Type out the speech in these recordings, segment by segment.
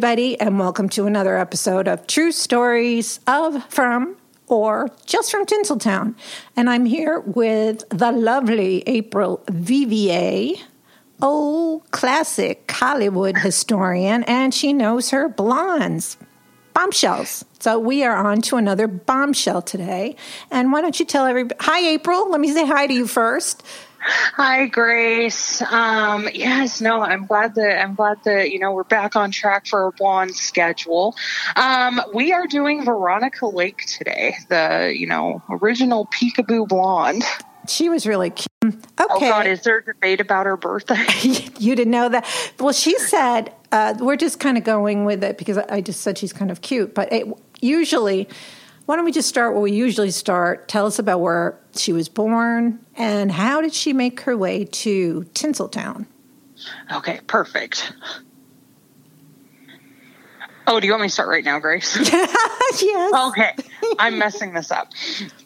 everybody, and welcome to another episode of True Stories of, From, or Just from Tinseltown. And I'm here with the lovely April VeVea, old classic Hollywood historian, and she knows her blondes, bombshells. So we are on to another bombshell today. And why don't you tell everybody? Hi, April. Let me say hi to you first. Hi, Grace. Um, yes, no, I'm glad that I'm glad that you know we're back on track for our blonde schedule. Um, we are doing Veronica Lake today, the you know original peekaboo blonde. She was really cute. Okay. Oh God, is there a debate about her birthday? you didn't know that? Well, she said uh, we're just kind of going with it because I just said she's kind of cute, but it, usually why don't we just start where we usually start? Tell us about where she was born and how did she make her way to Tinseltown? Okay, perfect. Oh, do you want me to start right now, Grace? yes. Okay. I'm messing this up.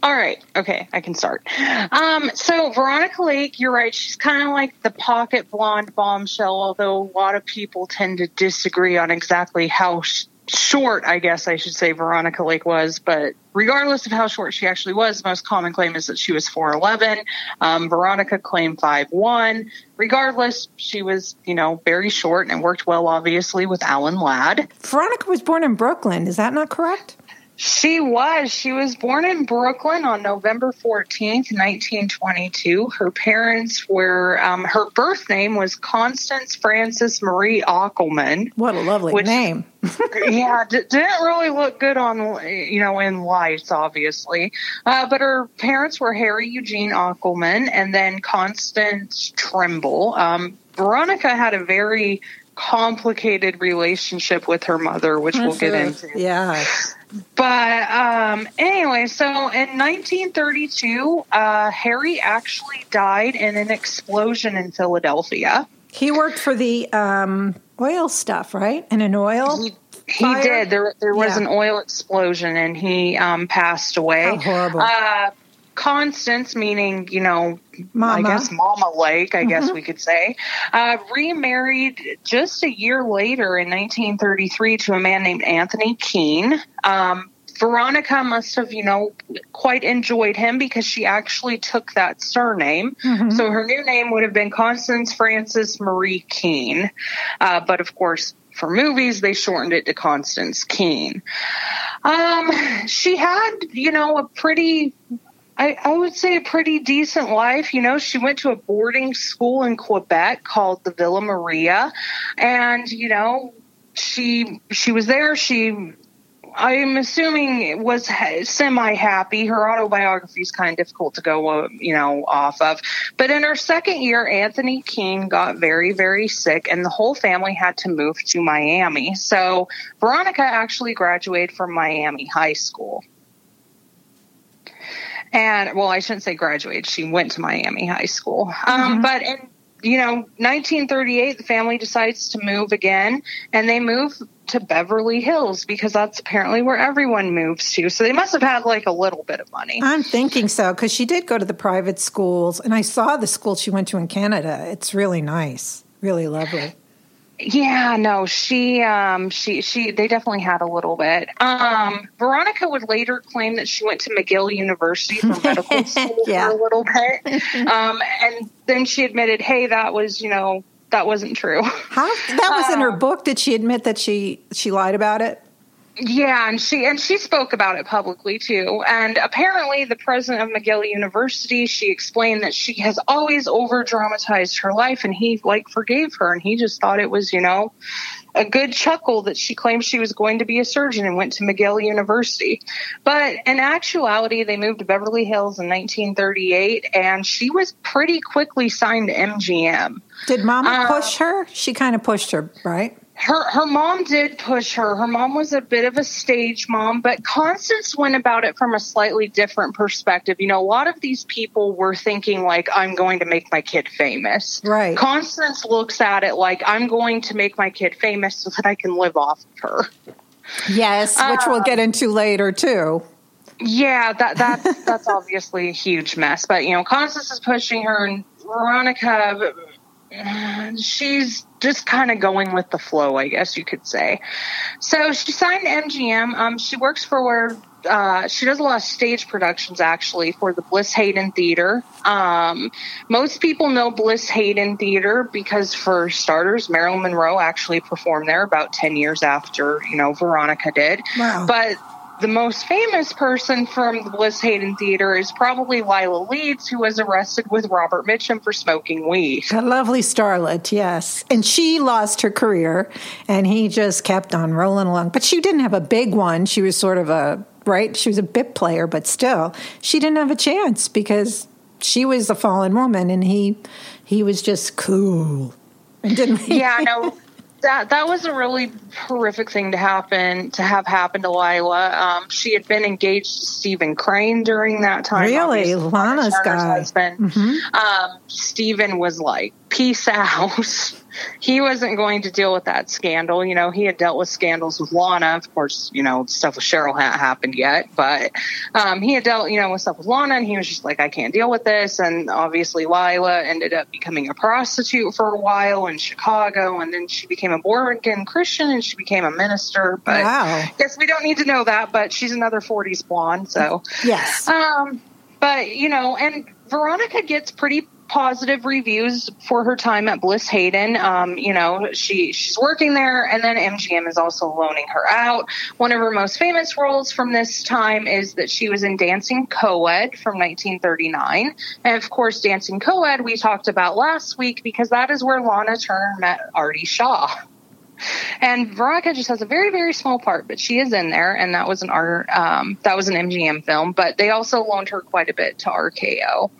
All right. Okay, I can start. Um, so Veronica Lake, you're right. She's kind of like the pocket blonde bombshell, although a lot of people tend to disagree on exactly how short, I guess I should say, Veronica Lake was. But regardless of how short she actually was, the most common claim is that she was 4'11. Um, Veronica claimed 5'1. Regardless, she was, you know, very short and worked well, obviously, with Alan Ladd. Veronica was born in Brooklyn. Is that not correct? She was. She was born in Brooklyn on November 14th, 1922. Her parents were, um, her birth name was Constance Frances Marie Ockelman. What a lovely which, name. yeah, d- didn't really look good on, you know, in lights, obviously. Uh, but her parents were Harry Eugene Ockelman and then Constance Trimble. Um, Veronica had a very complicated relationship with her mother, which we'll get into. Yeah. But um, anyway, so in 1932, uh, Harry actually died in an explosion in Philadelphia. He worked for the um, oil stuff, right? In an oil. He, he did. There, there was yeah. an oil explosion, and he um, passed away. How horrible. Uh, Constance, meaning, you know, Mama. I guess Mama Lake, I mm-hmm. guess we could say, uh, remarried just a year later in 1933 to a man named Anthony Keene. Um, Veronica must have, you know, quite enjoyed him because she actually took that surname. Mm-hmm. So her new name would have been Constance Frances Marie Keene. Uh, but of course, for movies, they shortened it to Constance Keene. Um, she had, you know, a pretty I, I would say a pretty decent life. You know, she went to a boarding school in Quebec called the Villa Maria, and you know, she she was there. She I'm assuming was semi happy. Her autobiography is kind of difficult to go, uh, you know, off of. But in her second year, Anthony Keene got very, very sick, and the whole family had to move to Miami. So Veronica actually graduated from Miami High School. And well, I shouldn't say graduated. She went to Miami High School. Um, mm-hmm. But in you know 1938, the family decides to move again, and they move to Beverly Hills because that's apparently where everyone moves to. So they must have had like a little bit of money. I'm thinking so because she did go to the private schools, and I saw the school she went to in Canada. It's really nice, really lovely. Yeah, no, she um she she they definitely had a little bit. Um Veronica would later claim that she went to McGill University for medical school yeah. for a little bit. Um and then she admitted, "Hey, that was, you know, that wasn't true." How that was in her um, book did she admit that she she lied about it? Yeah, and she and she spoke about it publicly too. And apparently, the president of McGill University, she explained that she has always over dramatized her life, and he like forgave her, and he just thought it was, you know, a good chuckle that she claimed she was going to be a surgeon and went to McGill University. But in actuality, they moved to Beverly Hills in 1938, and she was pretty quickly signed to MGM. Did Mama uh, push her? She kind of pushed her, right? Her her mom did push her. Her mom was a bit of a stage mom, but Constance went about it from a slightly different perspective. You know, a lot of these people were thinking like I'm going to make my kid famous. Right. Constance looks at it like I'm going to make my kid famous so that I can live off of her. Yes, which we'll get um, into later too. Yeah, that that's that's obviously a huge mess. But you know, Constance is pushing her and Veronica she's just kind of going with the flow, I guess you could say. So she signed MGM. Um, she works for uh, she does a lot of stage productions actually for the Bliss Hayden Theater. Um, most people know Bliss Hayden Theater because, for starters, Marilyn Monroe actually performed there about 10 years after, you know, Veronica did. Wow. But the most famous person from the Bliss Hayden Theater is probably Lila Leeds, who was arrested with Robert Mitchum for smoking weed. A lovely starlet, yes. And she lost her career, and he just kept on rolling along. But she didn't have a big one. She was sort of a, right? She was a bit player, but still, she didn't have a chance because she was a fallen woman, and he he was just cool. And didn't yeah, no that that was a really horrific thing to happen to have happen to Lila. Um, she had been engaged to Stephen Crane during that time. Really, Lana's guy. Husband. Mm-hmm. Um, Stephen was like, "Peace out." he wasn't going to deal with that scandal. You know, he had dealt with scandals with Lana. Of course, you know, stuff with Cheryl hadn't happened yet, but um, he had dealt, you know, with stuff with Lana, and he was just like, I can't deal with this. And obviously, Lila ended up becoming a prostitute for a while in Chicago, and then she became a born again Christian, and she became a minister. But wow. Guess we don't need to know that. But she's another 40s blonde, so yes. Um, but you know, and Veronica gets pretty positive reviews for her time at Bliss Hayden. Um, you know, she she's working there, and then MGM is also loaning her out. One of her most famous roles from this time is that she was in Dancing Coed from 1939, and of course, Dancing Coed we talked about last week because that is where Lana Turner met Artie Shaw. And Veronica just has a very, very small part, but she is in there, and that was an art, um, that was an MGM film. But they also loaned her quite a bit to RKO.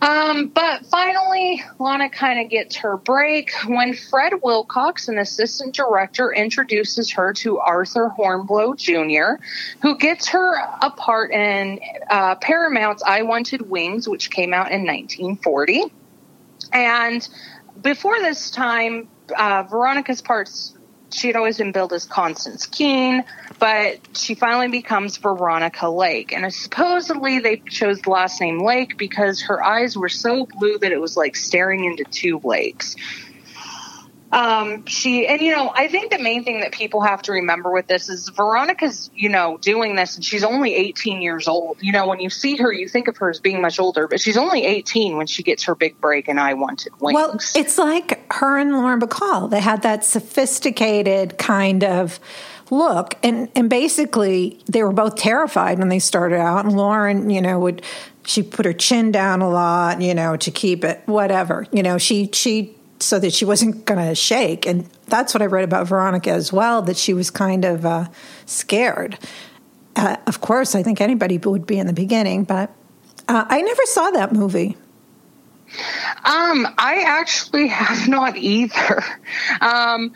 Um, but finally, Lana kind of gets her break when Fred Wilcox, an assistant director, introduces her to Arthur Hornblow Jr., who gets her a part in uh, Paramount's I Wanted Wings, which came out in 1940. And before this time, uh, Veronica's parts, she had always been billed as Constance Keene, but she finally becomes Veronica Lake. And supposedly they chose the last name Lake because her eyes were so blue that it was like staring into two lakes um, she and you know i think the main thing that people have to remember with this is veronica's you know doing this and she's only 18 years old. You know when you see her you think of her as being much older but she's only 18 when she gets her big break and i wanted wings. Well it's like her and lauren bacall. They had that sophisticated kind of look and and basically they were both terrified when they started out and lauren you know would she put her chin down a lot you know to keep it whatever. You know she she so that she wasn't going to shake. And that's what I read about Veronica as well, that she was kind of uh, scared. Uh, of course, I think anybody would be in the beginning, but uh, I never saw that movie. Um, I actually have not either. Um,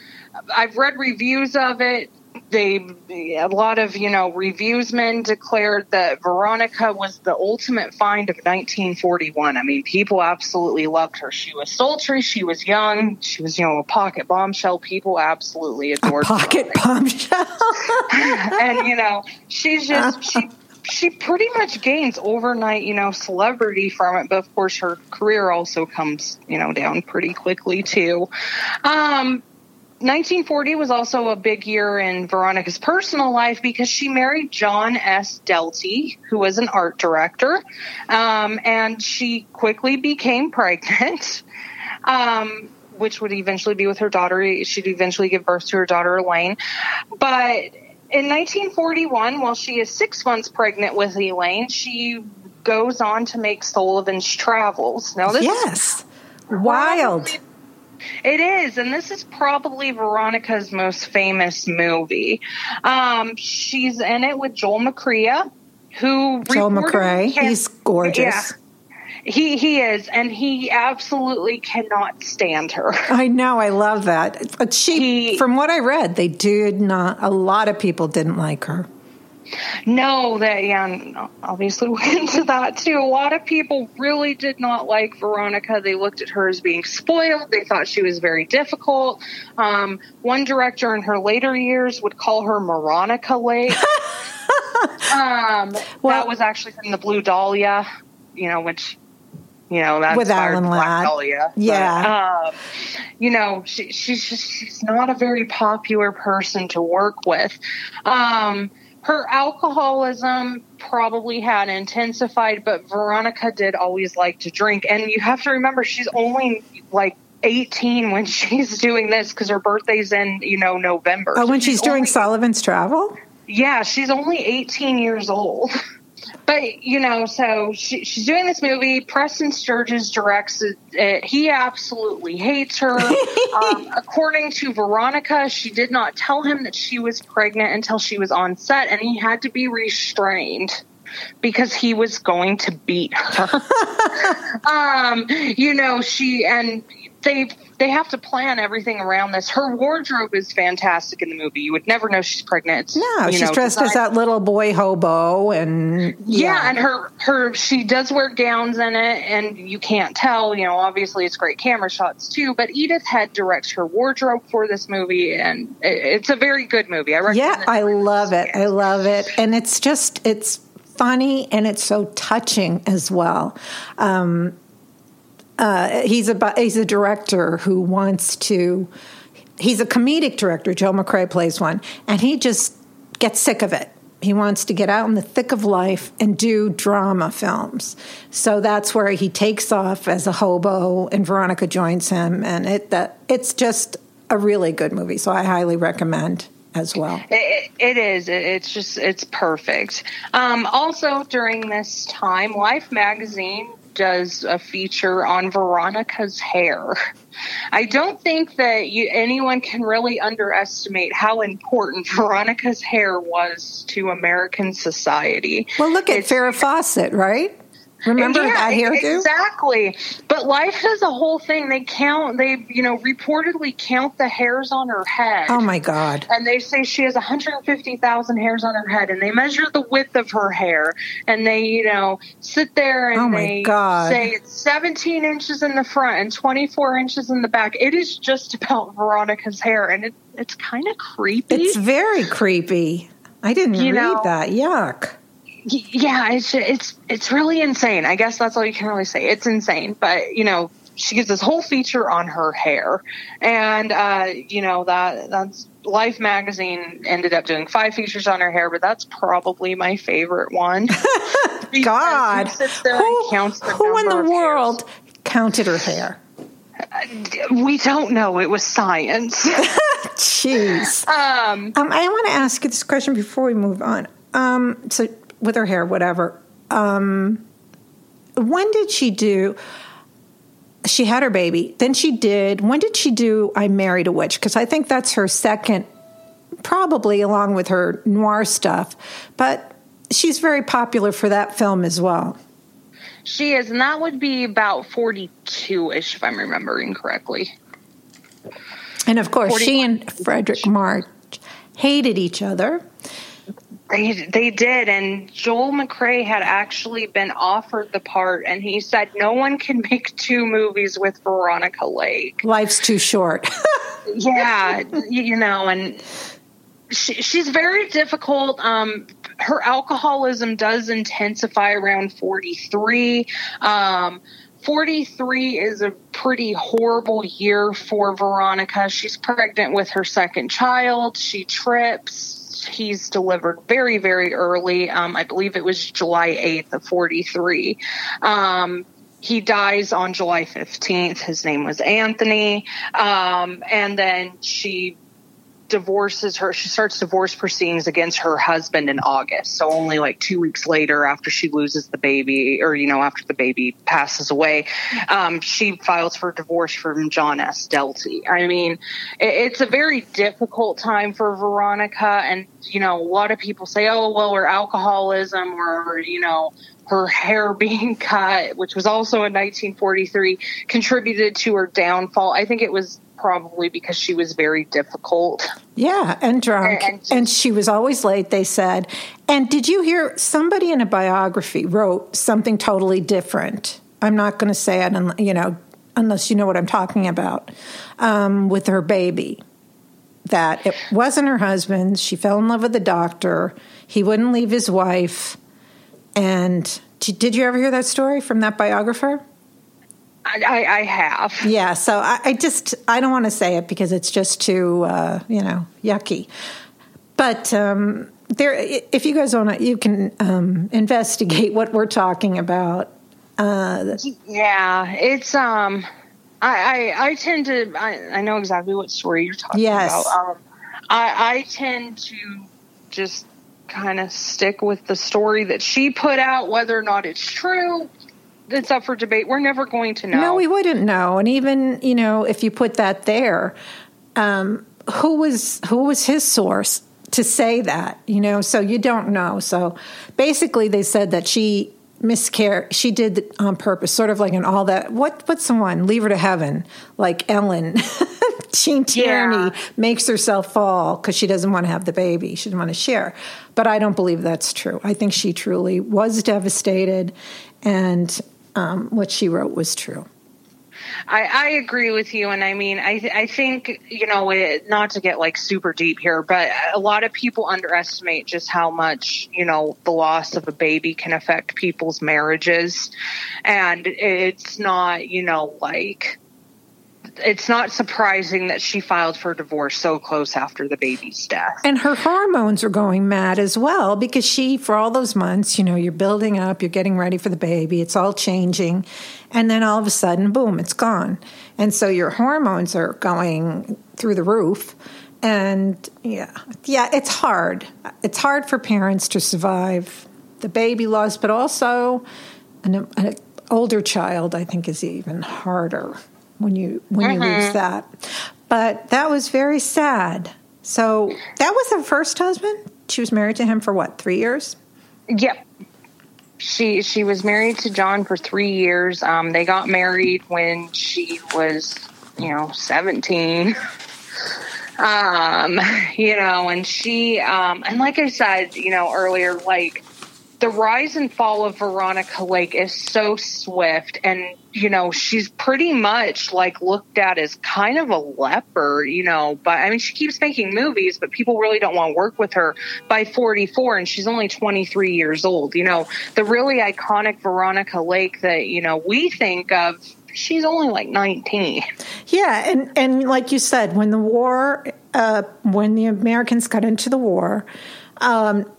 I've read reviews of it they a lot of you know reviewsmen declared that Veronica was the ultimate find of 1941. I mean, people absolutely loved her. She was sultry, she was young, she was you know a pocket bombshell. People absolutely adored a pocket her. bombshell. and you know, she's just she she pretty much gains overnight, you know, celebrity from it. But of course, her career also comes, you know, down pretty quickly too. Um, 1940 was also a big year in Veronica's personal life because she married John S. Detlie, who was an art director, um, and she quickly became pregnant, um, which would eventually be with her daughter. She'd eventually give birth to her daughter Elaine. But in 1941, while she is six months pregnant with Elaine, she goes on to make Sullivan's Travels. Now, this yes, wild. It is, and this is probably Veronica's most famous movie. Um, she's in it with Joel McCrea, who Joel McCrea. He's gorgeous. Yeah. He he is, and he absolutely cannot stand her. I know. I love that. But she, he, from what I read, they did not. A lot of people didn't like her. No, that yeah, obviously we went into that too. A lot of people really did not like Veronica. They looked at her as being spoiled. They thought she was very difficult. Um, one director in her later years would call her Moronica Lake. um, well, that was actually from the Blue Dahlia, you know, which You know, that's with Alan Ladd. Dahlia, yeah. But, um, you know, she, she's just she's not a very popular person to work with. Um, her alcoholism probably had intensified, but Veronica did always like to drink. And you have to remember, she's only like 18 when she's doing this because her birthday's in, you know, November. Oh, so when she's, she's doing only, Sullivan's Travel? Yeah, she's only 18 years old. But you know, so she, she's doing this movie. Preston Sturges directs it. He absolutely hates her. um, according to Veronica, she did not tell him that she was pregnant until she was on set, and he had to be restrained because he was going to beat her. um, you know, she and they they have to plan everything around this. Her wardrobe is fantastic in the movie. You would never know she's pregnant. no, she's know, dressed as that little boy hobo, and yeah. yeah. and her her she does wear gowns in it, and you can't tell. You know, obviously it's great camera shots too. But Edith Head directs her wardrobe for this movie, and it's a very good movie. I yeah, I love it. I love it, and it's just it's funny and it's so touching as well. Um, uh, he's a he's a director who wants to. He's a comedic director. Joe McCrea plays one, and he just gets sick of it. He wants to get out in the thick of life and do drama films. So that's where he takes off as a hobo, and Veronica joins him, and it that it's just a really good movie. So I highly recommend as well. it, it is. It's just it's perfect. Um, also during this time, Life magazine does a feature on Veronica's hair. I don't think that you, anyone can really underestimate how important Veronica's hair was to American society. Well, look at it's, Farrah Fawcett, right? Remember yeah, that hairdo? Exactly. But life does a whole thing. They count, they, you know, reportedly count the hairs on her head. Oh my God. And they say she has 150,000 hairs on her head and they measure the width of her hair and they, you know, sit there and oh they God. say it's 17 inches in the front and 24 inches in the back. It is just about Veronica's hair and it, it's kind of creepy. It's very creepy. I didn't you read know, that. Yuck yeah, it's it's it's really insane. I guess that's all you can really say. It's insane, but you know, she gets this whole feature on her hair, and uh, you know that that's Life magazine ended up doing five features on her hair, but that's probably my favorite one. God, who, who in the world hairs. counted her hair? We don't know. It was science. Jeez. Um, um, I want to ask you this question before we move on. Um, so with her hair, whatever. Um, when did she do? She had her baby. Then she did. When did she do I Married a Witch? Because I think that's her second, probably along with her noir stuff. But she's very popular for that film as well. She is, and that would be about 42 ish, if I'm remembering correctly. And of course, she and Fredric March hated each other. They they did, and Joel McCrea had actually been offered the part, and he said no one can make two movies with Veronica Lake. Life's too short. yeah, you know, and she, she's very difficult. Um, her alcoholism does intensify around forty three. Um, 43 is a pretty horrible year for Veronica. She's pregnant with her second child. She trips he's delivered very, very early. Um, I believe it was July 8th of 43. Um, he dies on July 15th. His name was Anthony. Um, and then she divorces her. She starts divorce proceedings against her husband in August. So only like two weeks later, after she loses the baby, or you know, after the baby passes away, um, she files for divorce from John S. Detlie. I mean, it's a very difficult time for Veronica, and you know, a lot of people say, "Oh, well, her alcoholism, or you know." her hair being cut, which was also in 1943, contributed to her downfall. I think it was probably because she was very difficult. Yeah, and drunk. And, and, and, she was always late, they said. And did you hear somebody in a biography wrote something totally different? I'm not going to say it, you know, unless you know what I'm talking about, um, with her baby. That it wasn't her husband. She fell in love with the doctor. He wouldn't leave his wife. And did you ever hear that story from that biographer? I, I have. Yeah, so I, I, just I don't want to say it because it's just too uh, you know yucky. But um, there, if you guys want to, you can um, investigate what we're talking about. Uh, yeah, it's um, I, I, I tend to I, I know exactly what story you're talking yes. about. Um, I I tend to just kind of stick with the story that she put out, whether or not it's true it's up for debate. We're never going to know. No, we wouldn't know. And even you know, if you put that there, um, who was who was his source to say that? You know, so you don't know. So basically, they said that she miscarried. She did on purpose, sort of like an all that. What what's the one? Leave her to heaven, like Ellen. Gene Tierney yeah. makes herself fall because she doesn't want to have the baby. She doesn't want to share. But I don't believe that's true. I think she truly was devastated and um, what she wrote was true. I, I, agree with you, and I mean, I, I think you know, it, not to get like super deep here, but a lot of people underestimate just how much you know the loss of a baby can affect people's marriages, and it's not you know like it's not surprising that she filed for divorce so close after the baby's death. And her hormones are going mad as well because she, for all those months, you know, you're building up, you're getting ready for the baby, it's all changing. And then all of a sudden, boom, it's gone. And so your hormones are going through the roof. And yeah, yeah, it's hard. It's hard for parents to survive the baby loss, but also an, an older child, I think, is even harder when you when you lose mm-hmm. that. But that was very sad. So that was her first husband. She was married to him for what three years? Yep. She she was married to John for three years. Um, they got married when she was, you know, seventeen. um, you know, and she um, and like I said, you know, earlier, like the rise and fall of Veronica Lake is so swift and you know she's pretty much like looked at as kind of a leper you know but I mean she keeps making movies but people really don't want to work with her by 44 and she's only 23 years old you know. The really iconic Veronica Lake that you know we think of she's only like 19 yeah and and like you said when the war uh, when the Americans got into the war um,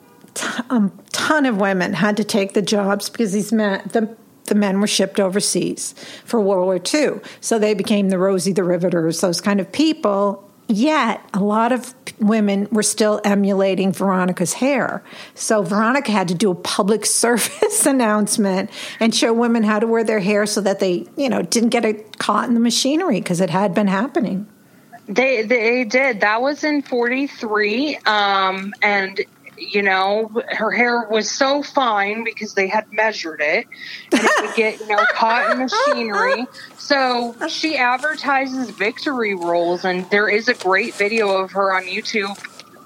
a um, ton of women had to take the jobs because these men, the, the men were shipped overseas for World War II. So they became the Rosie the Riveters, those kind of people. Yet a lot of women were still emulating Veronica's hair. So Veronica had to do a public service announcement and show women how to wear their hair so that they, you know, didn't get it caught in the machinery because it had been happening. They they did. That was in 43 um and you know, her hair was so fine because they had measured it and it would get, you know, caught in machinery. So she advertises victory rolls, and there is a great video of her on YouTube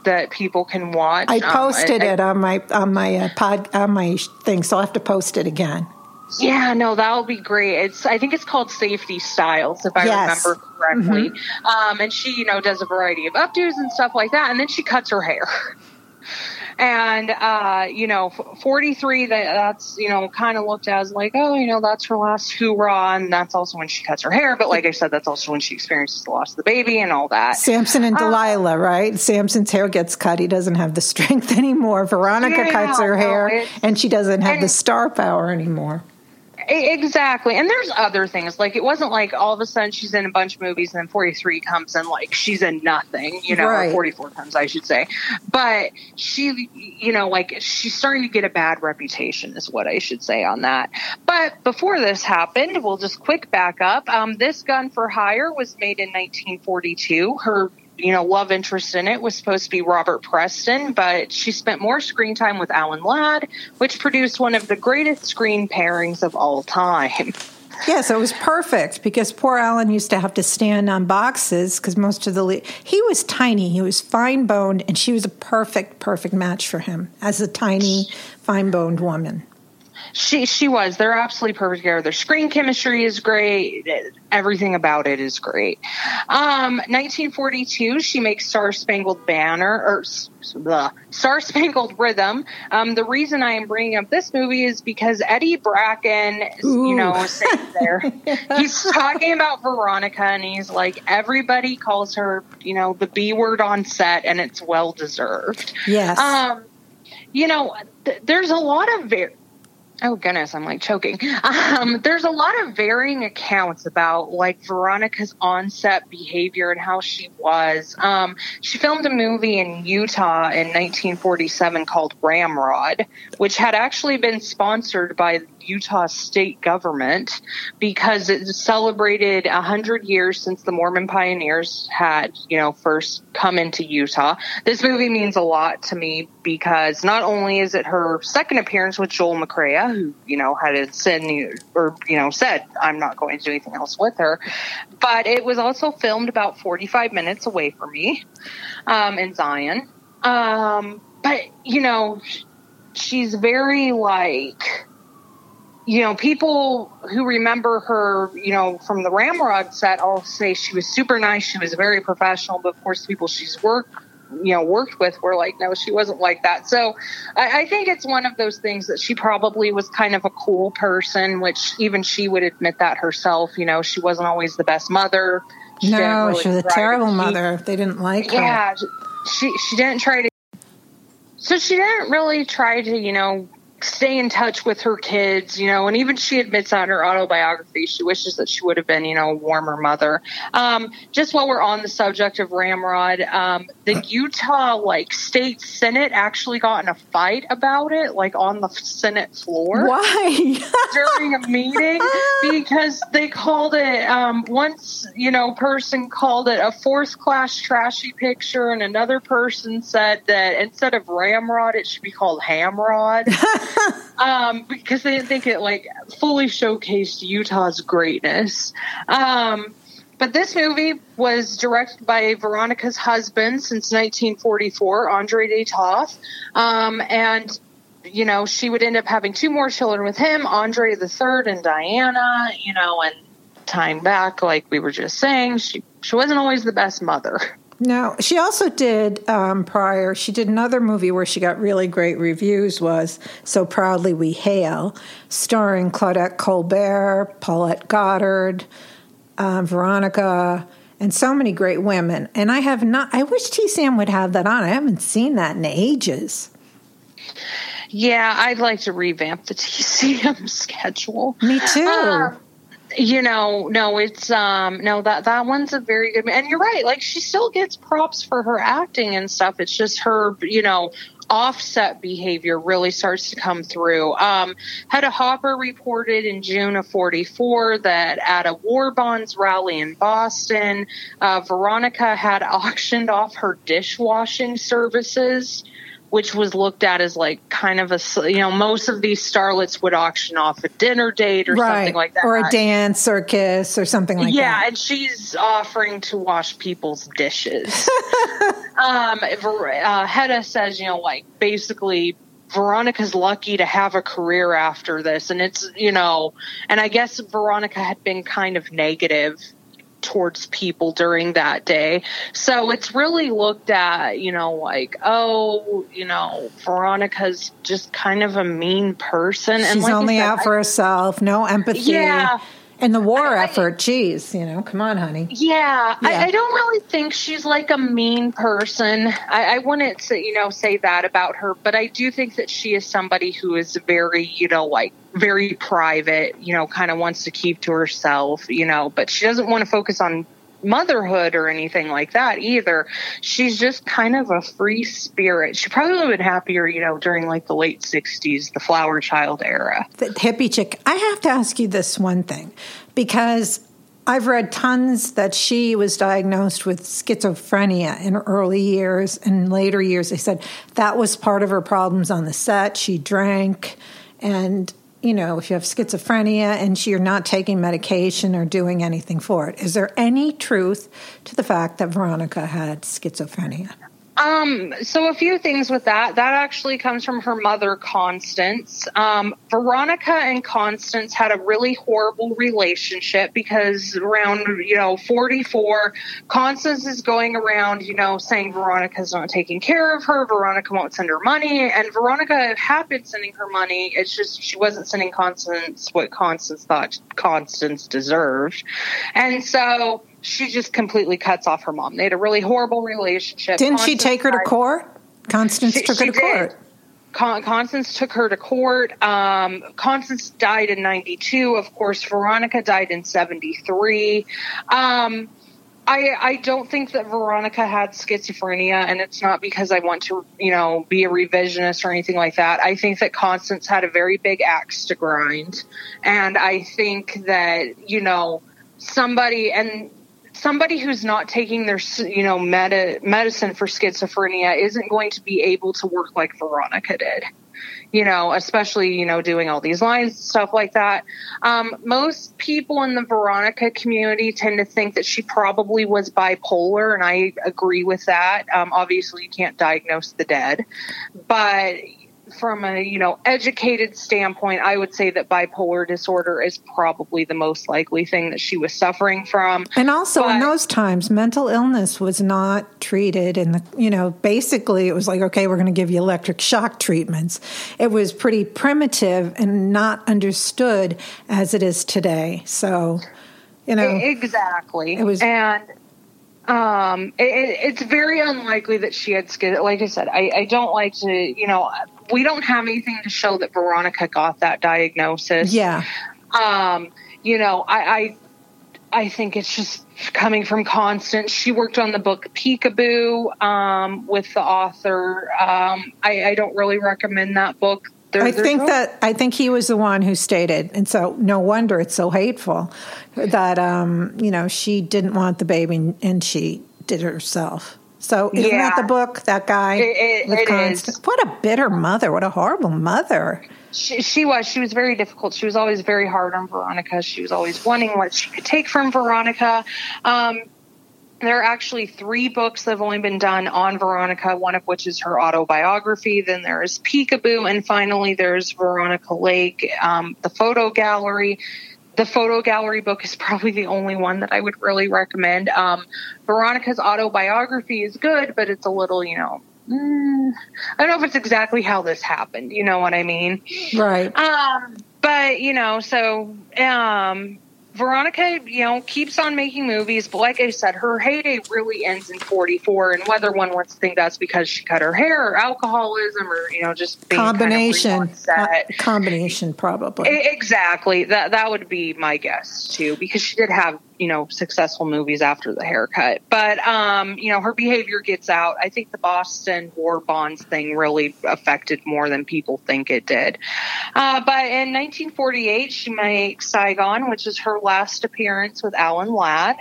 that people can watch. I um, posted um, I, it on my on my uh, pod on my thing, so I'll have to post it again. Yeah, no, that'll be great. It's I think it's called Safety Styles, if I yes. remember correctly. Mm-hmm. Um, and she, you know, does a variety of updos and stuff like that, and then she cuts her hair and uh, you know 43 that that's you know kind of looked as like oh you know that's her last hoorah and that's also when she cuts her hair. But like i said that's also when she experiences the loss of the baby and all that. Samson and uh, delilah right? Samson's hair gets cut. He doesn't have the strength anymore. Veronica yeah, cuts her no, hair and she doesn't have the star power anymore Exactly. And there's other things. Like it wasn't like all of a sudden she's in a bunch of movies and then 43 comes and like she's in nothing, you know, right. or 44 comes, I should say. But she, you know, like she's starting to get a bad reputation is what I should say on that. But before this happened, we'll just quick back up. Um, this gun for hire was made in 1942. Her you know, love interest in it was supposed to be Robert Preston, but she spent more screen time with Alan Ladd, which produced one of the greatest screen pairings of all time. Yeah, so it was perfect because poor Alan used to have to stand on boxes because most of the le- he was tiny, he was fine boned, and she was a perfect, perfect match for him as a tiny, fine boned woman. She she was. They're absolutely perfect together. Their screen chemistry is great. Everything about it is great. Um, 1942, she makes Star Spangled Banner or the Star Spangled Rhythm. Um, the reason I am bringing up this movie is because Eddie Bracken, Ooh. you know, sitting there, he's talking about Veronica, and he's like, everybody calls her, you know, the B word on set, and it's well deserved. Yes. Um, you know, th- there's a lot of very oh goodness i'm like choking. Um, there's a lot of varying accounts about like veronica's onset behavior and how she was. Um, she filmed a movie in utah in 1947 called ramrod which had actually been sponsored by Utah state government because it celebrated a hundred years since the Mormon pioneers had, you know, first come into Utah. This movie means a lot to me because not only is it her second appearance with Joel McCrea, who, you know, had said, or, you know, said, I'm not going to do anything else with her, but it was also filmed about 45 minutes away from me, um, in Zion. Um, but, you know, she's very like, you know, people who remember her, you know, from the Ramrod set all say she was super nice. She was very professional. But of course, people she's worked, you know, worked with were like, no, she wasn't like that. So I, I think it's one of those things that she probably was kind of a cool person, which even she would admit that herself. You know, she wasn't always the best mother. She no, really she was a terrible to, mother. They didn't like her. Yeah, she she didn't try to. So she didn't really try to, you know, stay in touch with her kids, you know, and even she admits on her autobiography she wishes that she would have been, you know, a warmer mother. Um, just while we're on the subject of Ramrod, um, the Utah like state senate actually got in a fight about it, like on the Senate floor. Why? during a meeting because they called it um, once, you know, person called it a fourth class trashy picture, and another person said that instead of Ramrod, it should be called Hamrod. um, because they didn't think it like fully showcased Utah's greatness. Um, but this movie was directed by Veronica's husband since 1944, Andre de Toth. Um, and, you know, she would end up having two more children with him, Andre the third and Diana, you know, and time back, like we were just saying, she, she wasn't always the best mother. No, she also did um, prior. She did another movie where she got really great reviews. Was "So Proudly We Hail," starring Claudette Colbert, Paulette Goddard, uh, Veronica, and so many great women. And I have not. I wish TCM would have that on. I haven't seen that in ages. Yeah, I'd like to revamp the TCM schedule. Me too. Uh, you know no it's um no that that one's a very good and you're right like she still gets props for her acting and stuff it's just her you know offset behavior really starts to come through. Um, Hedda Hopper reported in June of 44 that at a war bonds rally in Boston, uh, Veronica had auctioned off her dishwashing services which was looked at as like kind of a you know most of these starlets would auction off a dinner date or right. something like that. Or a dance or a kiss or something like yeah, that. yeah and she's offering to wash people's dishes. Um uh, hedda says you know like basically Veronica's lucky to have a career after this and it's you know and I guess Veronica had been kind of negative towards people during that day. So it's really looked at, you know, like, oh, you know, Veronica's just kind of a mean person. She's and like only said, out for herself, no empathy. Yeah. And the war I, effort, geez, you know, come on, honey. Yeah, yeah. I, I, don't really think she's like a mean person. I, I wouldn't, say, you know, say that about her, but I do think that she is somebody who is very, you know, like very private. You know, kind of wants to keep to herself. You know, but she doesn't want to focus on motherhood or anything like that either. She's just kind of a free spirit. She probably would have been happier, you know, during like the late 60s, the flower child era. The hippie chick. I have to ask you this one thing because I've read tons that she was diagnosed with schizophrenia in early years and later years. They said that was part of her problems on the set. She drank and you know, if you have schizophrenia and you're not taking medication or doing anything for it. Is there any truth to the fact that Veronica had schizophrenia? Um, so a few things with that. That actually comes from her mother, Constance. Um, Veronica and Constance had a really horrible relationship because around, you know, 44, Constance is going around, you know, saying Veronica's not taking care of her. Veronica won't send her money. And Veronica had been sending her money. It's just she wasn't sending Constance what Constance thought Constance deserved. And so she just completely cuts off her mom. They had a really horrible relationship. Didn't Constance she take her to court? Constance she, took her to did. court. Con- Constance took her to court. Um, Constance died in 92. Of course, Veronica died in 73. Um, I, I don't think that Veronica had schizophrenia, and it's not because I want to, you know, be a revisionist or anything like that. I think that Constance had a very big axe to grind, and I think that, you know, somebody, and somebody who's not taking their you know med- medicine for schizophrenia isn't going to be able to work like Veronica did. You know, especially you know doing all these lines stuff like that. Um, most people in the Veronica community tend to think that she probably was bipolar, and I agree with that. Um, obviously, you can't diagnose the dead, but from a you know educated standpoint, I would say that bipolar disorder is probably the most likely thing that she was suffering from. And also but, in those times, mental illness was not treated, and the you know basically it was like okay, we're going to give you electric shock treatments. It was pretty primitive and not understood as it is today. So you know exactly it was and um, it, it's very unlikely that she had schiz. Like I said, I, I, don't like to, you know, we don't have anything to show that Veronica got that diagnosis. Yeah. Um, you know, I, I I think it's just coming from Constance. She worked on the book Peekaboo um, with the author. Um, I, I, don't really recommend that book. There, I think no- that I think he was the one who stated, and so no wonder it's so hateful that um, you know she didn't want the baby and she did it herself. So isn't yeah. that the book? That guy it, it, it is. What a bitter mother! What a horrible mother! She, she, was. She was very difficult. She was always very hard on Veronica. She was always wanting what she could take from Veronica. Um, there are actually three books that have only been done on Veronica, one of which is her autobiography. Then there is Peekaboo, and finally there's Veronica Lake, um, the photo gallery the photo gallery book is probably the only one that I would really recommend. Um, Veronica's autobiography is good, but it's a little, you know, mm, I don't know if it's exactly how this happened. You know what I mean? Right. Um, but you know, so um, Veronica, you know, keeps on making movies, but like I said, her heyday really ends in 44. And whether one wants to think that's because she cut her hair or alcoholism or, you know, just combination, kind of combination, uh, probably. Exactly. That, that would be my guess too, because she did have you know, successful movies after the haircut. But, um, you know, her behavior gets out. I think the Boston war bonds thing really affected more than people think it did. Uh, but in 1948, she makes Saigon, which is her last appearance with Alan Ladd.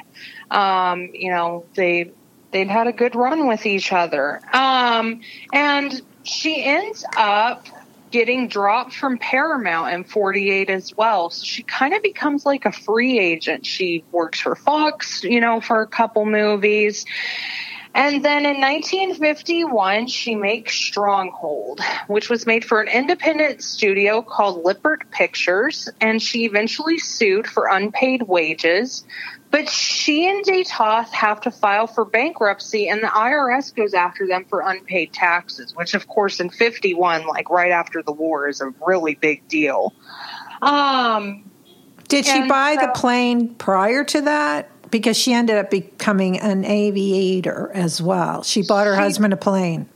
Um, you know, they, they'd had a good run with each other. Um, and she ends up getting dropped from Paramount in 48 as well. So she kind of becomes like a free agent. She works for Fox, you know, for a couple movies. And then in 1951, she makes Stronghold, which was made for an independent studio called Lippert Pictures, and she eventually sued for unpaid wages. But she and de Toth have to file for bankruptcy, and the IRS goes after them for unpaid taxes, which, of course, in 51, like right after the war, is a really big deal. Um, Did she buy so, the plane prior to that? Because she ended up becoming an aviator as well. She bought her she, husband a plane.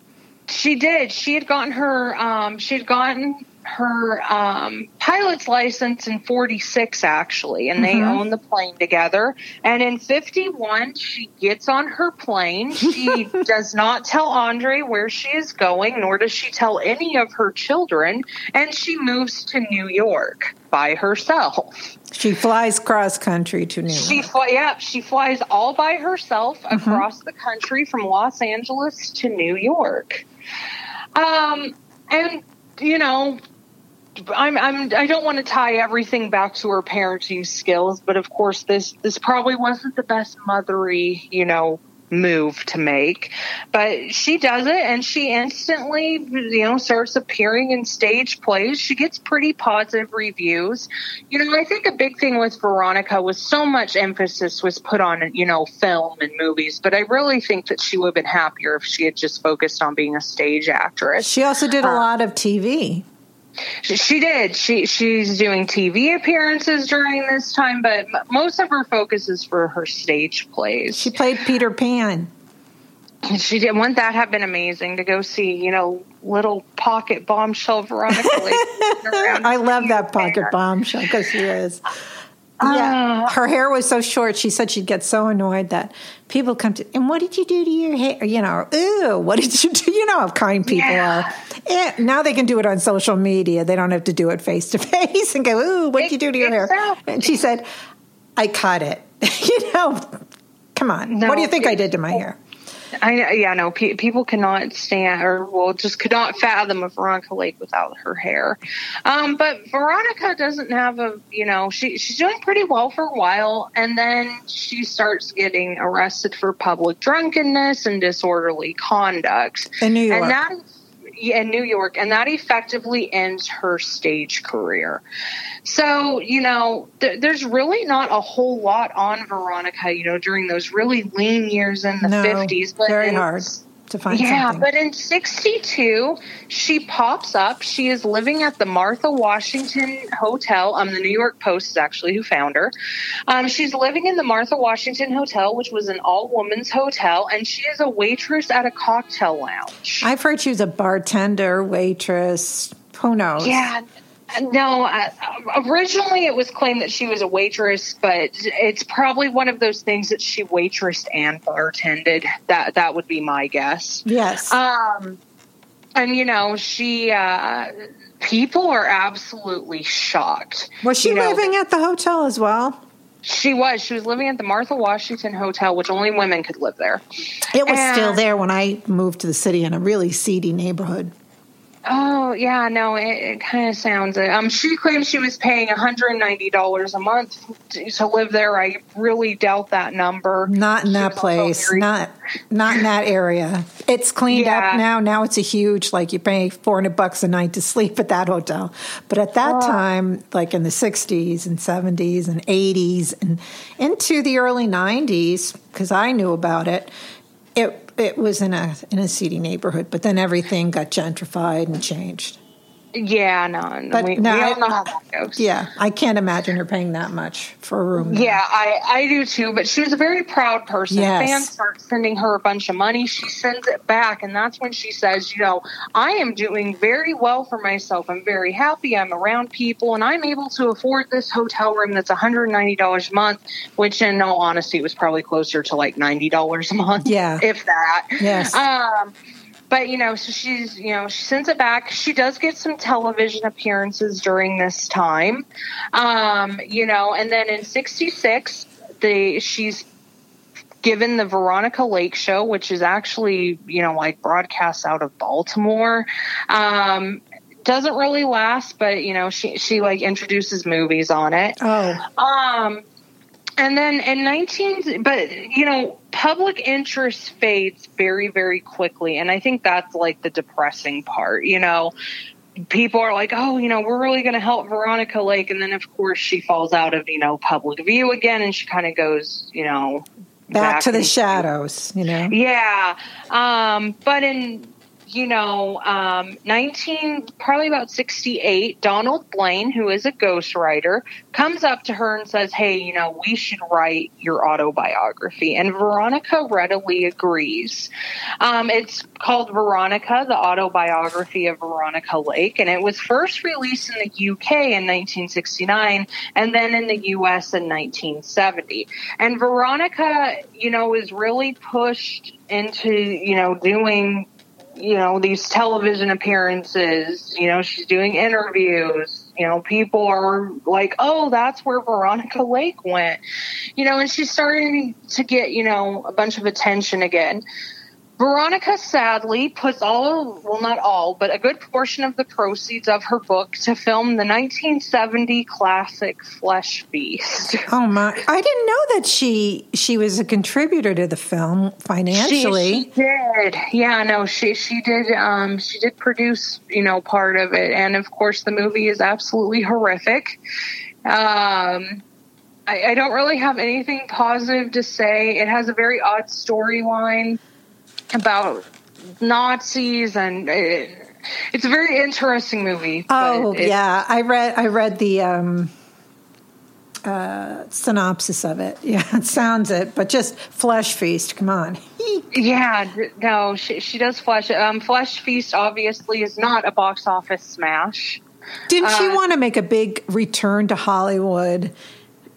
She did. She had gotten her. Um, she had gotten her um, pilot's license in 46 actually and they mm-hmm. own the plane together and in 51 she gets on her plane she does not tell andre where she is going nor does she tell any of her children and she moves to new york by herself she flies cross country to New York. She yeah, she flies all by herself mm-hmm. across the country from Los Angeles to New York. Um, and you know, I'm, I'm I don't want to tie everything back to her parenting skills, but of course this this probably wasn't the best mothery, you know, move to make. But she does it and she instantly, you know, starts appearing in stage plays. She gets pretty positive reviews. You know, I think a big thing with Veronica was so much emphasis was put on, you know, film and movies, but I really think that she would have been happier if she had just focused on being a stage actress. She also did a uh, lot of TV. She did. She she's doing TV appearances during this time, but most of her focus is for her stage plays. She played Peter Pan. She did. Wouldn't that have been amazing to go see? You know, little pocket bombshell Veronica. I love that pocket bombshell because she is. Yeah, uh, her hair was so short. She said she'd get so annoyed that people come to, and what did you do to your hair? You know, ooh, what did you do? You know how kind people yeah. are. And now they can do it on social media. They don't have to do it face to face and go, ooh, what did you do to your hair? And she said, I cut it. you know, come on. No, what do you think I did to my hair? I yeah no pe- people cannot stand or well just could not fathom a Veronica Lake without her hair. Um, but Veronica doesn't have a you know she she's doing pretty well for a while and then she starts getting arrested for public drunkenness and disorderly conduct in New York. And that in New York, and that effectively ends her stage career. So, you know, th- there's really not a whole lot on Veronica, you know, during those really lean years in the no, 50s. But very hard to find yeah, something. but in 62, she pops up. She is living at the Martha Washington Hotel. Um, the New York Post is actually who found her. Um, she's living in the Martha Washington Hotel, which was an all women's hotel, and she is a waitress at a cocktail lounge. I've heard she was a bartender, waitress. Who knows? Yeah, no, uh, originally it was claimed that she was a waitress, but it's probably one of those things that she waitressed and bartended. That that would be my guess. Yes. Um, and you know, she uh, people are absolutely shocked. Was she you living at the hotel as well? She was. She was living at the Martha Washington Hotel, which only women could live there. It was and, still there when I moved to the city in a really seedy neighborhood. Oh yeah, no, it, it kind of sounds. Um, she claims she was paying one hundred and ninety dollars a month to, to, live there. I really doubt that number. Not in she that place. Not not in that area. It's cleaned yeah. up now. Now it's a huge like you pay four hundred bucks a night to sleep at that hotel. But at that oh. time, like in the sixties and seventies and eighties and into the early nineties, because I knew about it, it it was in a in a seedy neighborhood, but then everything got gentrified and changed. Yeah, no, but we, no, we all know how that goes. Yeah, I can't imagine her paying that much for a room. There. Yeah, I, I do too. But she was a very proud person. Yes. Fans start sending her a bunch of money. She sends it back, and that's when she says, "You know, I am doing very well for myself. I'm very happy. I'm around people, and I'm able to afford this hotel room that's 190 dollars a month. Which, in all honesty, was probably closer to like 90 dollars a month. Yeah, if that. Yes. Um, but you know, so she's you know she sends it back. She does get some television appearances during this time, um, you know, and then in '66, the she's given the Veronica Lake show, which is actually you know like broadcast out of Baltimore. Um, doesn't really last, but you know she she like introduces movies on it. Oh, um, and then in 19, but you know, public interest fades very, very quickly. And I think that's like the depressing part, you know. People are like, oh, you know, we're really going to help Veronica Lake. And then, of course, she falls out of, you know, public view again and she kind of goes, you know, back, back to the shadows, you know? Yeah. Um, but in you know, um, 19, probably about 68, Donald Bain, who is a ghostwriter, comes up to her and says, Hey, you know, we should write your autobiography. And Veronica readily agrees. Um, it's called Veronica, the autobiography of Veronica Lake. And it was first released in the UK in 1969 and then in the US in 1970. And Veronica, you know, is really pushed into, you know, doing you know, these television appearances, you know, she's doing interviews, you know, people are like, oh, that's where Veronica Lake went, you know, and she's starting to get, you know, a bunch of attention again. Veronica sadly puts all, well, not all, but a good portion of the proceeds of her book to film the 1970 classic Flesh Feast. Oh my! I didn't know that she she was a contributor to the film financially. She, she did, yeah. No, she she did. Um, she did produce, you know, part of it, and of course, the movie is absolutely horrific. Um, I, I don't really have anything positive to say. It has a very odd storyline about Nazis and it, uh, it's a very interesting movie. Oh yeah, I read I read the um, uh, synopsis of it. Yeah, it sounds it, but just Flesh Feast. Come on. yeah, no, she, she does Flesh. Um, Flesh Feast obviously is not a box office smash. Didn't uh, she want to make a big return to Hollywood?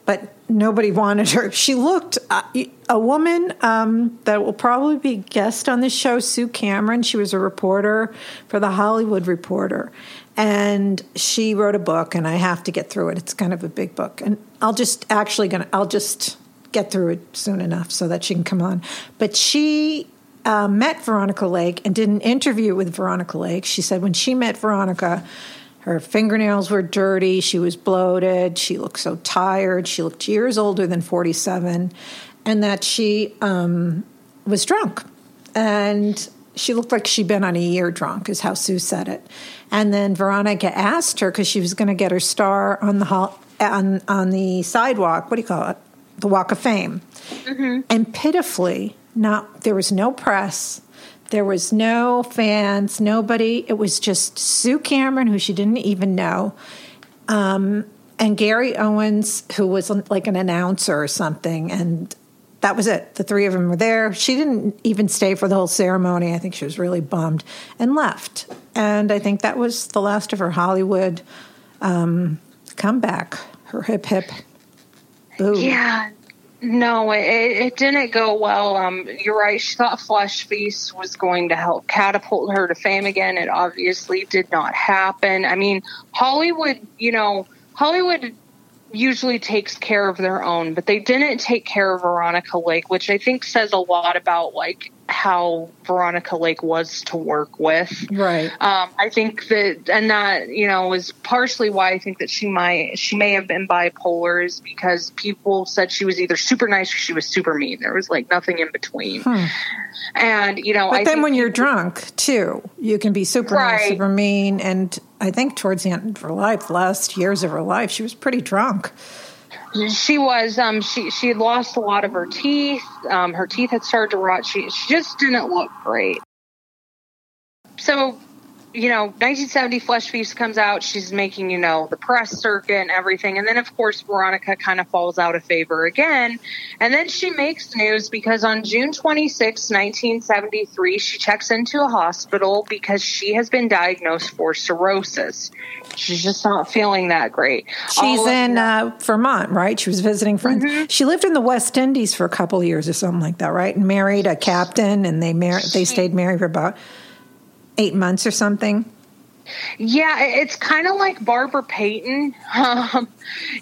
But nobody wanted her. She looked uh, a woman um, that will probably be guest on this show, Sue Cameron. She was a reporter for the Hollywood Reporter, and she wrote a book. And I have to get through it. It's kind of a big book, and I'll just actually gonna I'll just get through it soon enough so that she can come on. But she uh, met Veronica Lake and did an interview with Veronica Lake. She said when she met Veronica her fingernails were dirty. She was bloated. She looked so tired. She looked years older than 47, and that she um, was drunk. And she looked like she'd been on a year drunk, is how Sue said it. And then Veronica asked her because she was going to get her star on the hall, on on the sidewalk. What do you call it? The Walk of Fame. Mm-hmm. And pitifully, not there was no press. There was no fans, nobody. It was just Sue Cameron, who she didn't even know, um, and Gary Owens, who was like an announcer or something. And that was it. The three of them were there. She didn't even stay for the whole ceremony. I think she was really bummed and left. And I think that was the last of her Hollywood um, comeback, her hip hip. Boo. Yeah, no, it, it didn't go well. Um, you're right. She thought Flesh Feast was going to help catapult her to fame again. It obviously did not happen. I mean, Hollywood, you know, Hollywood usually takes care of their own, but they didn't take care of Veronica Lake, which I think says a lot about like how Veronica Lake was to work with. Right. Um, I think that, and that you know was partially why I think that she might she may have been bipolar is because people said she was either super nice or she was super mean. There was like nothing in between. Hmm. And you know, but I then when you're drunk too, you can be super right. nice, super mean, and I think towards the end of her life, last years of her life, she was pretty drunk. She was. Um, she she lost a lot of her teeth. Um, her teeth had started to rot. She she just didn't look great. So you know, 1970 Flesh Feast comes out. She's making, you know, the press circuit and everything. And then, of course, Veronica kind of falls out of favor again. And then she makes news because on June 26, 1973, she checks into a hospital because she has been diagnosed for cirrhosis. She's just not feeling that great. She's All in uh, Vermont, right? She was visiting friends. Mm-hmm. She lived in the West Indies for a couple years or something like that, right? And married a captain, and they married. They stayed married for about eight months or something? Yeah, it's kind of like Barbara Payton. Um,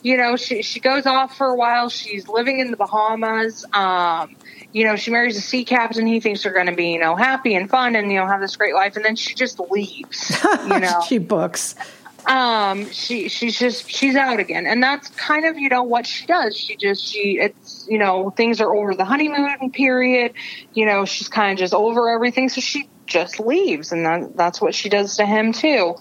you know, she she goes off for a while. She's living in the Bahamas. Um, you know, she marries a sea captain. He thinks they're going to be, you know, happy and fun and you know have this great life, and then she just leaves. You know, she books. Um, she she's just she's out again, and that's kind of you know what she does. She just she it's you know things are over the honeymoon period. You know, she's kind of just over everything, so she just leaves, and that, that's what she does to him too.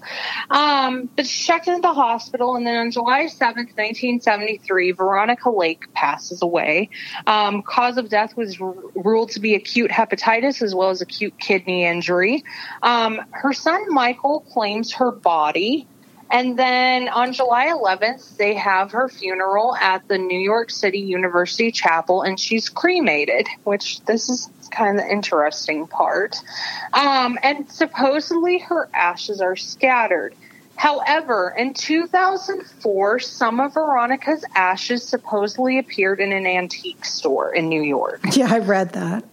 Um, but she checked into the hospital, and then on July seventh, nineteen seventy three, Veronica Lake passes away. Um, cause of death was r- ruled to be acute hepatitis as well as acute kidney injury. Um, her son Michael claims her body. And then on July 11th, they have her funeral at the New York City University Chapel, and she's cremated, which this is kind of the interesting part. Um, and supposedly her ashes are scattered. However, in 2004, some of Veronica's ashes supposedly appeared in an antique store in New York. Yeah, I read that.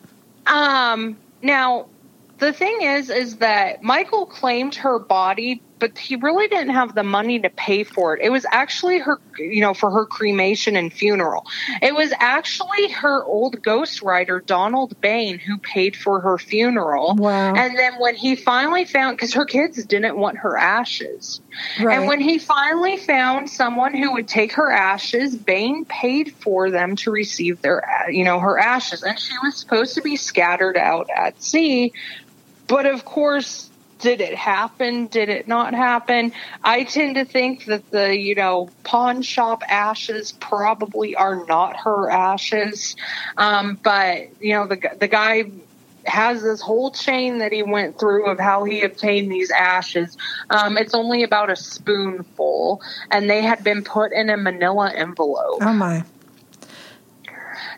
Um, now, the thing is, is that Michael claimed her body but he really didn't have the money to pay for it. It was actually her, you know, for her cremation and funeral. It was actually her old ghostwriter, Donald Bain, who paid for her funeral. Wow. And then when he finally found, because her kids didn't want her ashes. Right. And when he finally found someone who would take her ashes, Bain paid for them to receive their, you know, her ashes. And she was supposed to be scattered out at sea. But of course, did it happen? Did it not happen? I tend to think that the, you know, pawn shop ashes probably are not her ashes. Um, but, you know, the, the guy has this whole chain that he went through of how he obtained these ashes. Um, it's only about a spoonful, and they had been put in a manila envelope. Oh, my.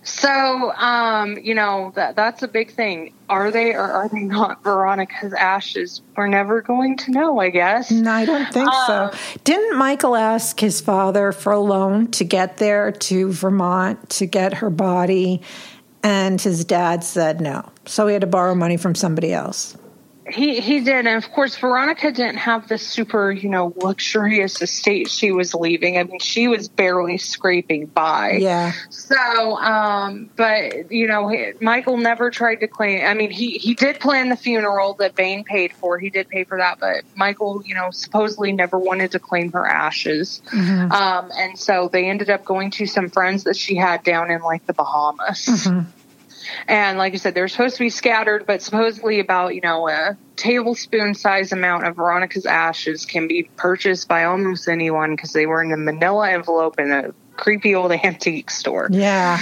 So, um, you know, that that's a big thing. Are they or are they not Veronica's ashes? We're never going to know, I guess. No, I don't think um, so. Didn't Michael ask his father for a loan to get there to Vermont to get her body? And his dad said no. So he had to borrow money from somebody else. He he did, and of course, Veronica didn't have the super, you know, luxurious estate she was leaving. I mean, she was barely scraping by. Yeah. So, um, but you know, Michael never tried to claim. I mean, he he did plan the funeral that Bain paid for. He did pay for that, but Michael, you know, supposedly never wanted to claim her ashes. Mm-hmm. Um, and so they ended up going to some friends that she had down in like the Bahamas. Mm-hmm. And like I said, they're supposed to be scattered, but supposedly about, you know, a tablespoon size amount of Veronica's ashes can be purchased by almost anyone because they were in a manila envelope in a creepy old antique store. Yeah.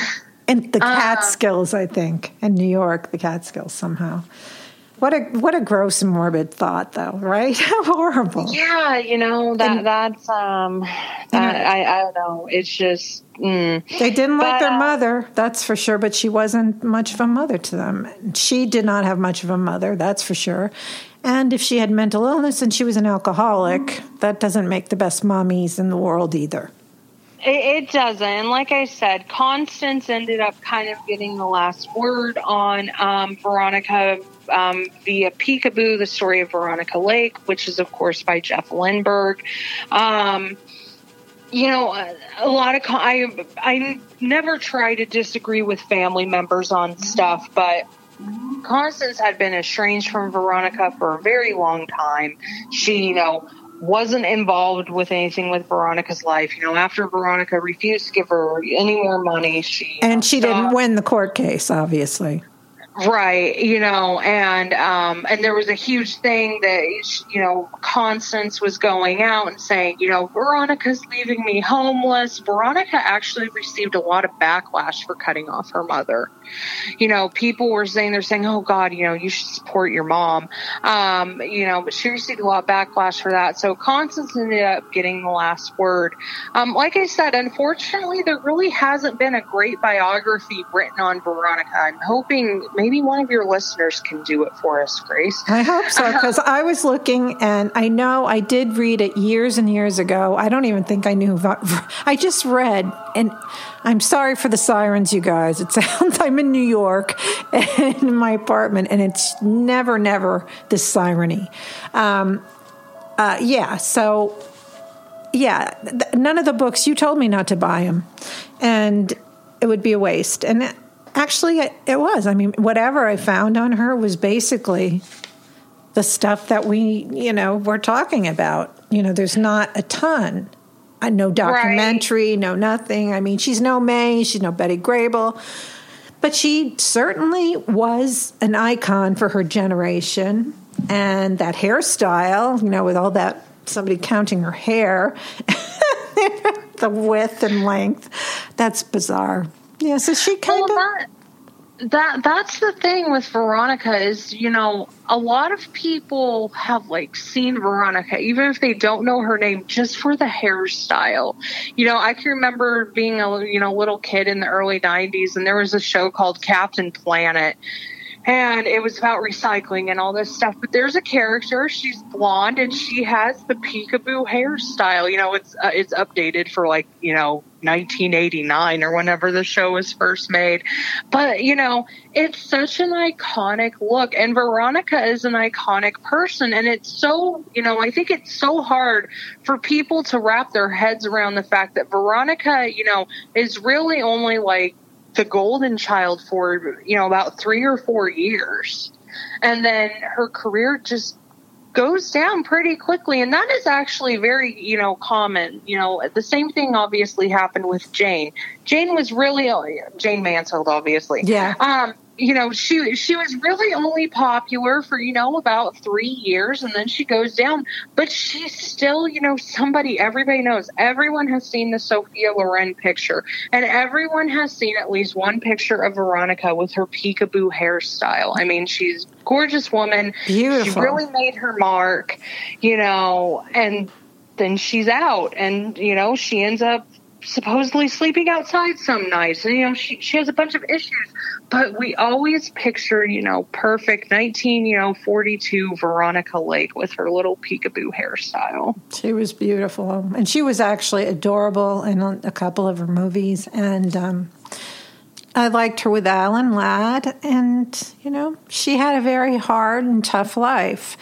And the Catskills, uh, I think, in New York, the Catskills somehow. What a what a gross and morbid thought, though, right? How horrible. Yeah, you know that and, that's um, that, I I don't know. It's just mm. they didn't but, like their uh, mother, that's for sure. But she wasn't much of a mother to them. She did not have much of a mother, that's for sure. And if she had mental illness and she was an alcoholic, that doesn't make the best mommies in the world either. It, doesn't. And like I said, Constance ended up kind of getting the last word on um, Veronica um, via Peekaboo, the story of Veronica Lake, which is, of course, by Jeff Lenburg. Um, you know, a lot of I I never try to disagree with family members on stuff, but Constance had been estranged from Veronica for a very long time. She, you know, wasn't involved with anything with Veronica's life. You know, after Veronica refused to give her any more money, she and she stopped. didn't win the court case, obviously. Right, you know, and um, and there was a huge thing that you know Constance was going out and saying, you know, Veronica's leaving me homeless. Veronica actually received a lot of backlash for cutting off her mother. You know, people were saying they're saying, oh God, you know, you should support your mom. Um, you know, but she received a lot of backlash for that. So Constance ended up getting the last word. Um, like I said, unfortunately, there really hasn't been a great biography written on Veronica. I'm hoping maybe one of your listeners can do it for us, Grace. I hope so, because I was looking and I know I did read it years and years ago. I don't even think I knew. I just read, and I'm sorry for the sirens, you guys. It sounds I'm in New York in my apartment, and it's never, never this sireny. Um, uh, yeah, so yeah, th- none of the books you told me not to buy them, and it would be a waste. And Actually, it, it was. I mean, whatever I found on her was basically the stuff that we, you know, we're talking about. You know, there's not a ton. Uh, no documentary, right. no nothing. I mean, she's no May, she's no Betty Grable, but she certainly was an icon for her generation. And that hairstyle, you know, with all that somebody counting her hair, the width and length, that's bizarre. Yeah, so she kind well, of. That, that that's the thing with Veronica is you know a lot of people have like seen Veronica even if they don't know her name just for the hairstyle. You know, I can remember being a you know little kid in the early 90s and there was a show called Captain Planet and it was about recycling and all this stuff. But there's a character; she's blonde and she has the peekaboo hairstyle. You know, it's uh, it's updated for like you know 1989 or whenever the show was first made. But you know, it's such an iconic look, and Veronica is an iconic person, and it's so you know, I think it's so hard for people to wrap their heads around the fact that Veronica, you know, is really only like the golden child for you know about three or four years. And then her career just goes down pretty quickly. And that is actually very you know common. You know the same thing obviously happened with jayne. Jayne was really jayne mansfield obviously. Yeah. Um you know, she she was really only popular for you know about three years, and then she goes down. But she's still, you know, somebody everybody knows. Everyone has seen the Sophia Loren picture, and everyone has seen at least one picture of Veronica with her peekaboo hairstyle. I mean, she's gorgeous woman. Beautiful. She really made her mark, you know, and then she's out, and you know, she ends up supposedly sleeping outside some nights and you know she she has a bunch of issues but we always picture you know perfect 19 you know 42 veronica lake with her little peekaboo hairstyle she was beautiful and she was actually adorable in a couple of her movies and um, I liked her with Alan Ladd, and you know, she had a very hard and tough life.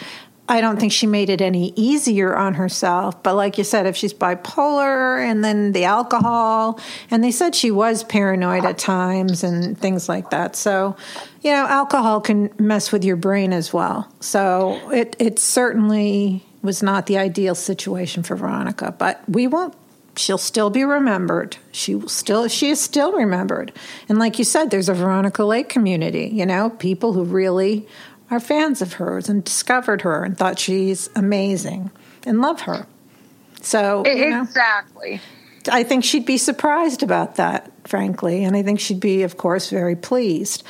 I don't think she made it any easier on herself. But like you said, if she's bipolar and then the alcohol, and they said she was paranoid at times and things like that. So, you know, alcohol can mess with your brain as well. So it, it certainly was not the ideal situation for Veronica, but we won't she'll still be remembered. She will still she is still remembered. And like you said, there's a Veronica Lake community, you know, people who really are fans of hers and discovered her and thought she's amazing and love her. So exactly. Know, I think she'd be surprised about that, frankly, and I think she'd be, of course, very pleased.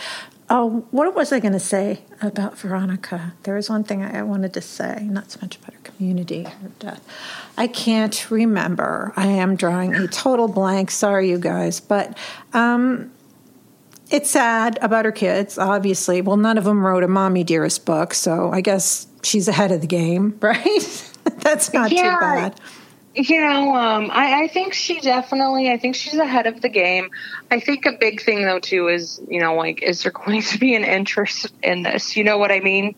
Oh, what was I going to say about Veronica? There was one thing I wanted to say, not so much about her community, her death. I can't remember. I am drawing a total blank. Sorry, you guys, but um, it's sad about her kids, obviously. Well, none of them wrote a Mommy Dearest book, so I guess she's ahead of the game, right? That's not yeah, too bad. You know, um, I, I think she definitely, I think she's ahead of the game. I think a big thing, though, too, is, you know, like, is there going to be an interest in this? You know what I mean?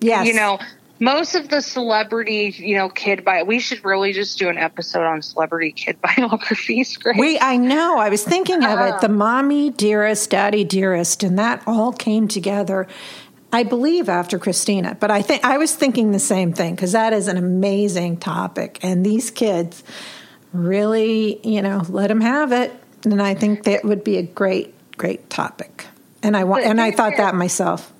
Yes. You know, most of the celebrity, you know, kid bio. We should really just do an episode on celebrity kid biographies. Great. We, I know. I was thinking of uh, it. The mommy dearest, daddy dearest, and that all came together. I believe after Christina, but I think I was thinking the same thing because that is an amazing topic, and these kids really, you know, let them have it, and I think that would be a great, great topic. And I want, and I thought that myself.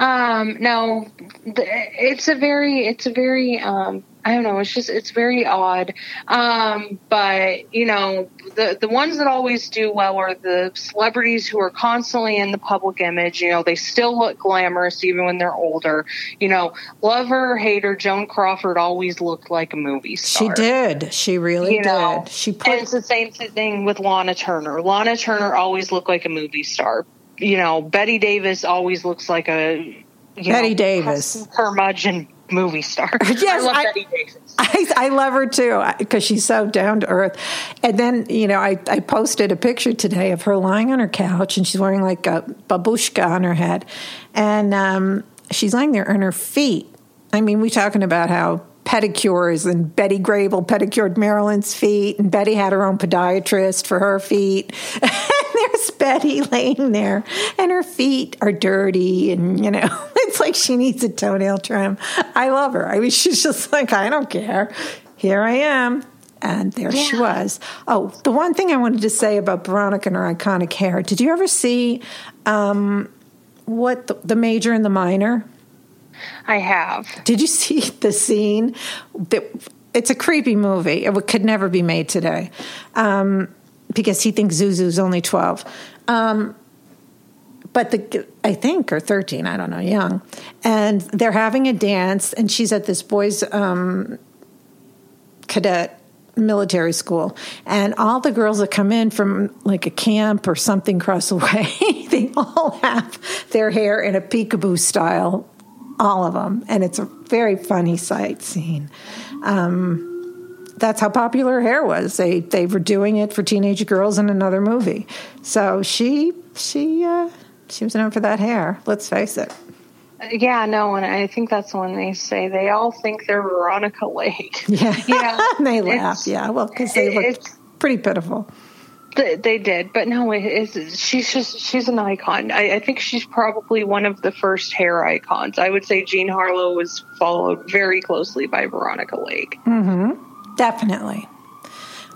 Um, no, it's a very, it's a very, um, I don't know. It's just it's very odd. Um, but you know, the the ones that always do well are the celebrities who are constantly in the public image. You know, they still look glamorous even when they're older. You know, lover, her or hate her, Joan Crawford always looked like a movie star. She did. She really you did. Know? She put. And it's the same thing with Lana Turner. Lana Turner always looked like a movie star you know, Bette Davis always looks like a Bette know, Davis curmudgeon movie star. Yes, I love I, Bette Davis. I, I love her too because she's so down to earth. And then you know, I, I posted a picture today of her lying on her couch and she's wearing like a babushka on her head, and um, she's lying there on her feet. I mean, we're talking about how pedicures and Betty Grable pedicured Marilyn's feet and Betty had her own podiatrist for her feet. there's Bette laying there, and her feet are dirty, and you know, it's like she needs a toenail trim. I love her. I mean, she's just like, I don't care. Here I am. And there yeah. she was. Oh, the one thing I wanted to say about Veronica and her iconic hair. Did you ever see um, what the, the major and the minor? I have. Did you see the scene? That it's a creepy movie. It could never be made today. Um, because he thinks Zuzu's only 12. Um, but the I think or 13, I don't know, young. And they're having a dance and she's at this boys um, cadet military school, and all the girls that come in from like a camp or something across the way, they all have their hair in a peekaboo style, all of them, and it's a very funny sight scene. Um, that's how popular hair was. They they were doing it for teenage girls in another movie. So she she uh, she was known for that hair. Let's face it. Yeah, no, and I think that's when they say they all think they're Veronica Lake. Yeah, yeah, they laugh. Yeah, well, because they look pretty pitiful. They did, but no, it's, she's just she's an icon. I, I, think she's probably one of the first hair icons. I would say Jean Harlow was followed very closely by Veronica Lake. Mm-hmm. Definitely.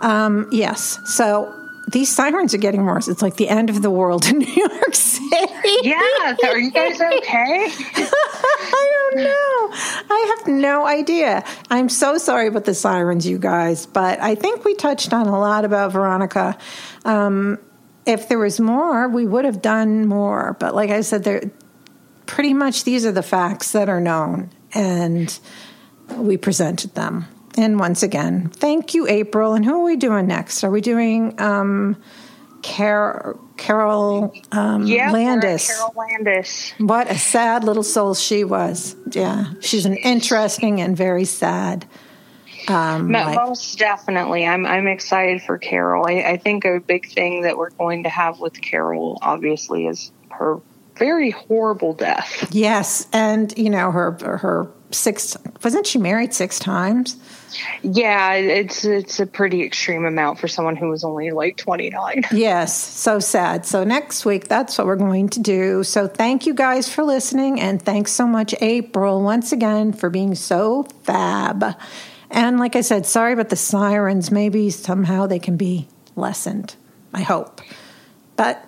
Um, yes. So these sirens are getting worse. It's like the end of the world in New York City. Yeah, are you guys okay? I don't know. I have no idea. I'm so sorry about the sirens, you guys, but I think we touched on a lot about Veronica. Um, if there was more, we would have done more. But like I said, there pretty much these are the facts that are known, and we presented them. And once again, thank you, April. And who are we doing next? Are we doing um, Car- Carol um, yeah, Landis? Carol Landis. What a sad little soul she was. Yeah, she's an interesting and very sad. Um, Most definitely, I'm I'm excited for Carol. I, I think a big thing that we're going to have with Carol, obviously, is her very horrible death. Yes, and you know her her six wasn't she married six times? Yeah, it's it's a pretty extreme amount for someone who was only like 29. Yes, so sad. So next week that's what we're going to do. So thank you guys for listening and thanks so much April once again for being so fab. And like I said, sorry about the sirens. Maybe somehow they can be lessened. I hope. But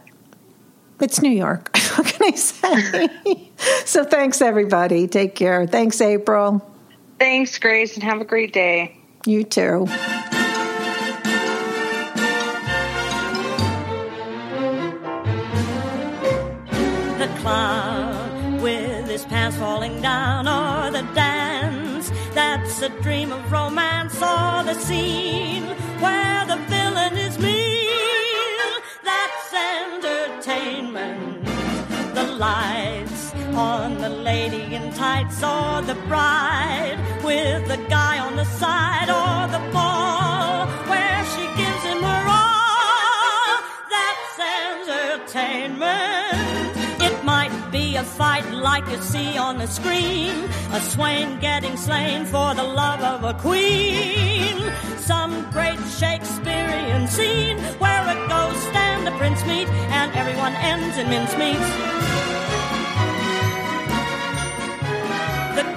it's New York. what can I say? so thanks everybody. Take care. Thanks April. Thanks, Grace, and have a great day. You too. The clown with his pants falling down, or the dance that's a dream of romance, or the scene where the villain is mean. Lights on the lady in tights, or the bride with the guy on the side, or the ball where she gives him her all. That's entertainment. It might be a fight like you see on the screen, a swain getting slain for the love of a queen. Some great Shakespearean scene where a ghost and a prince meet, and everyone ends in mincemeat.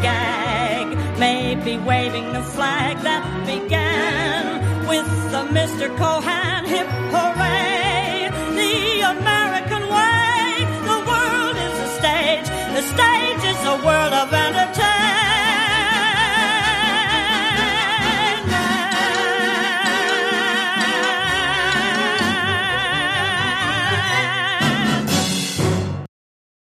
Gag, maybe waving the flag that began with the Mr. Cohan hip hooray. The American way, the world is a stage, the stage is a world of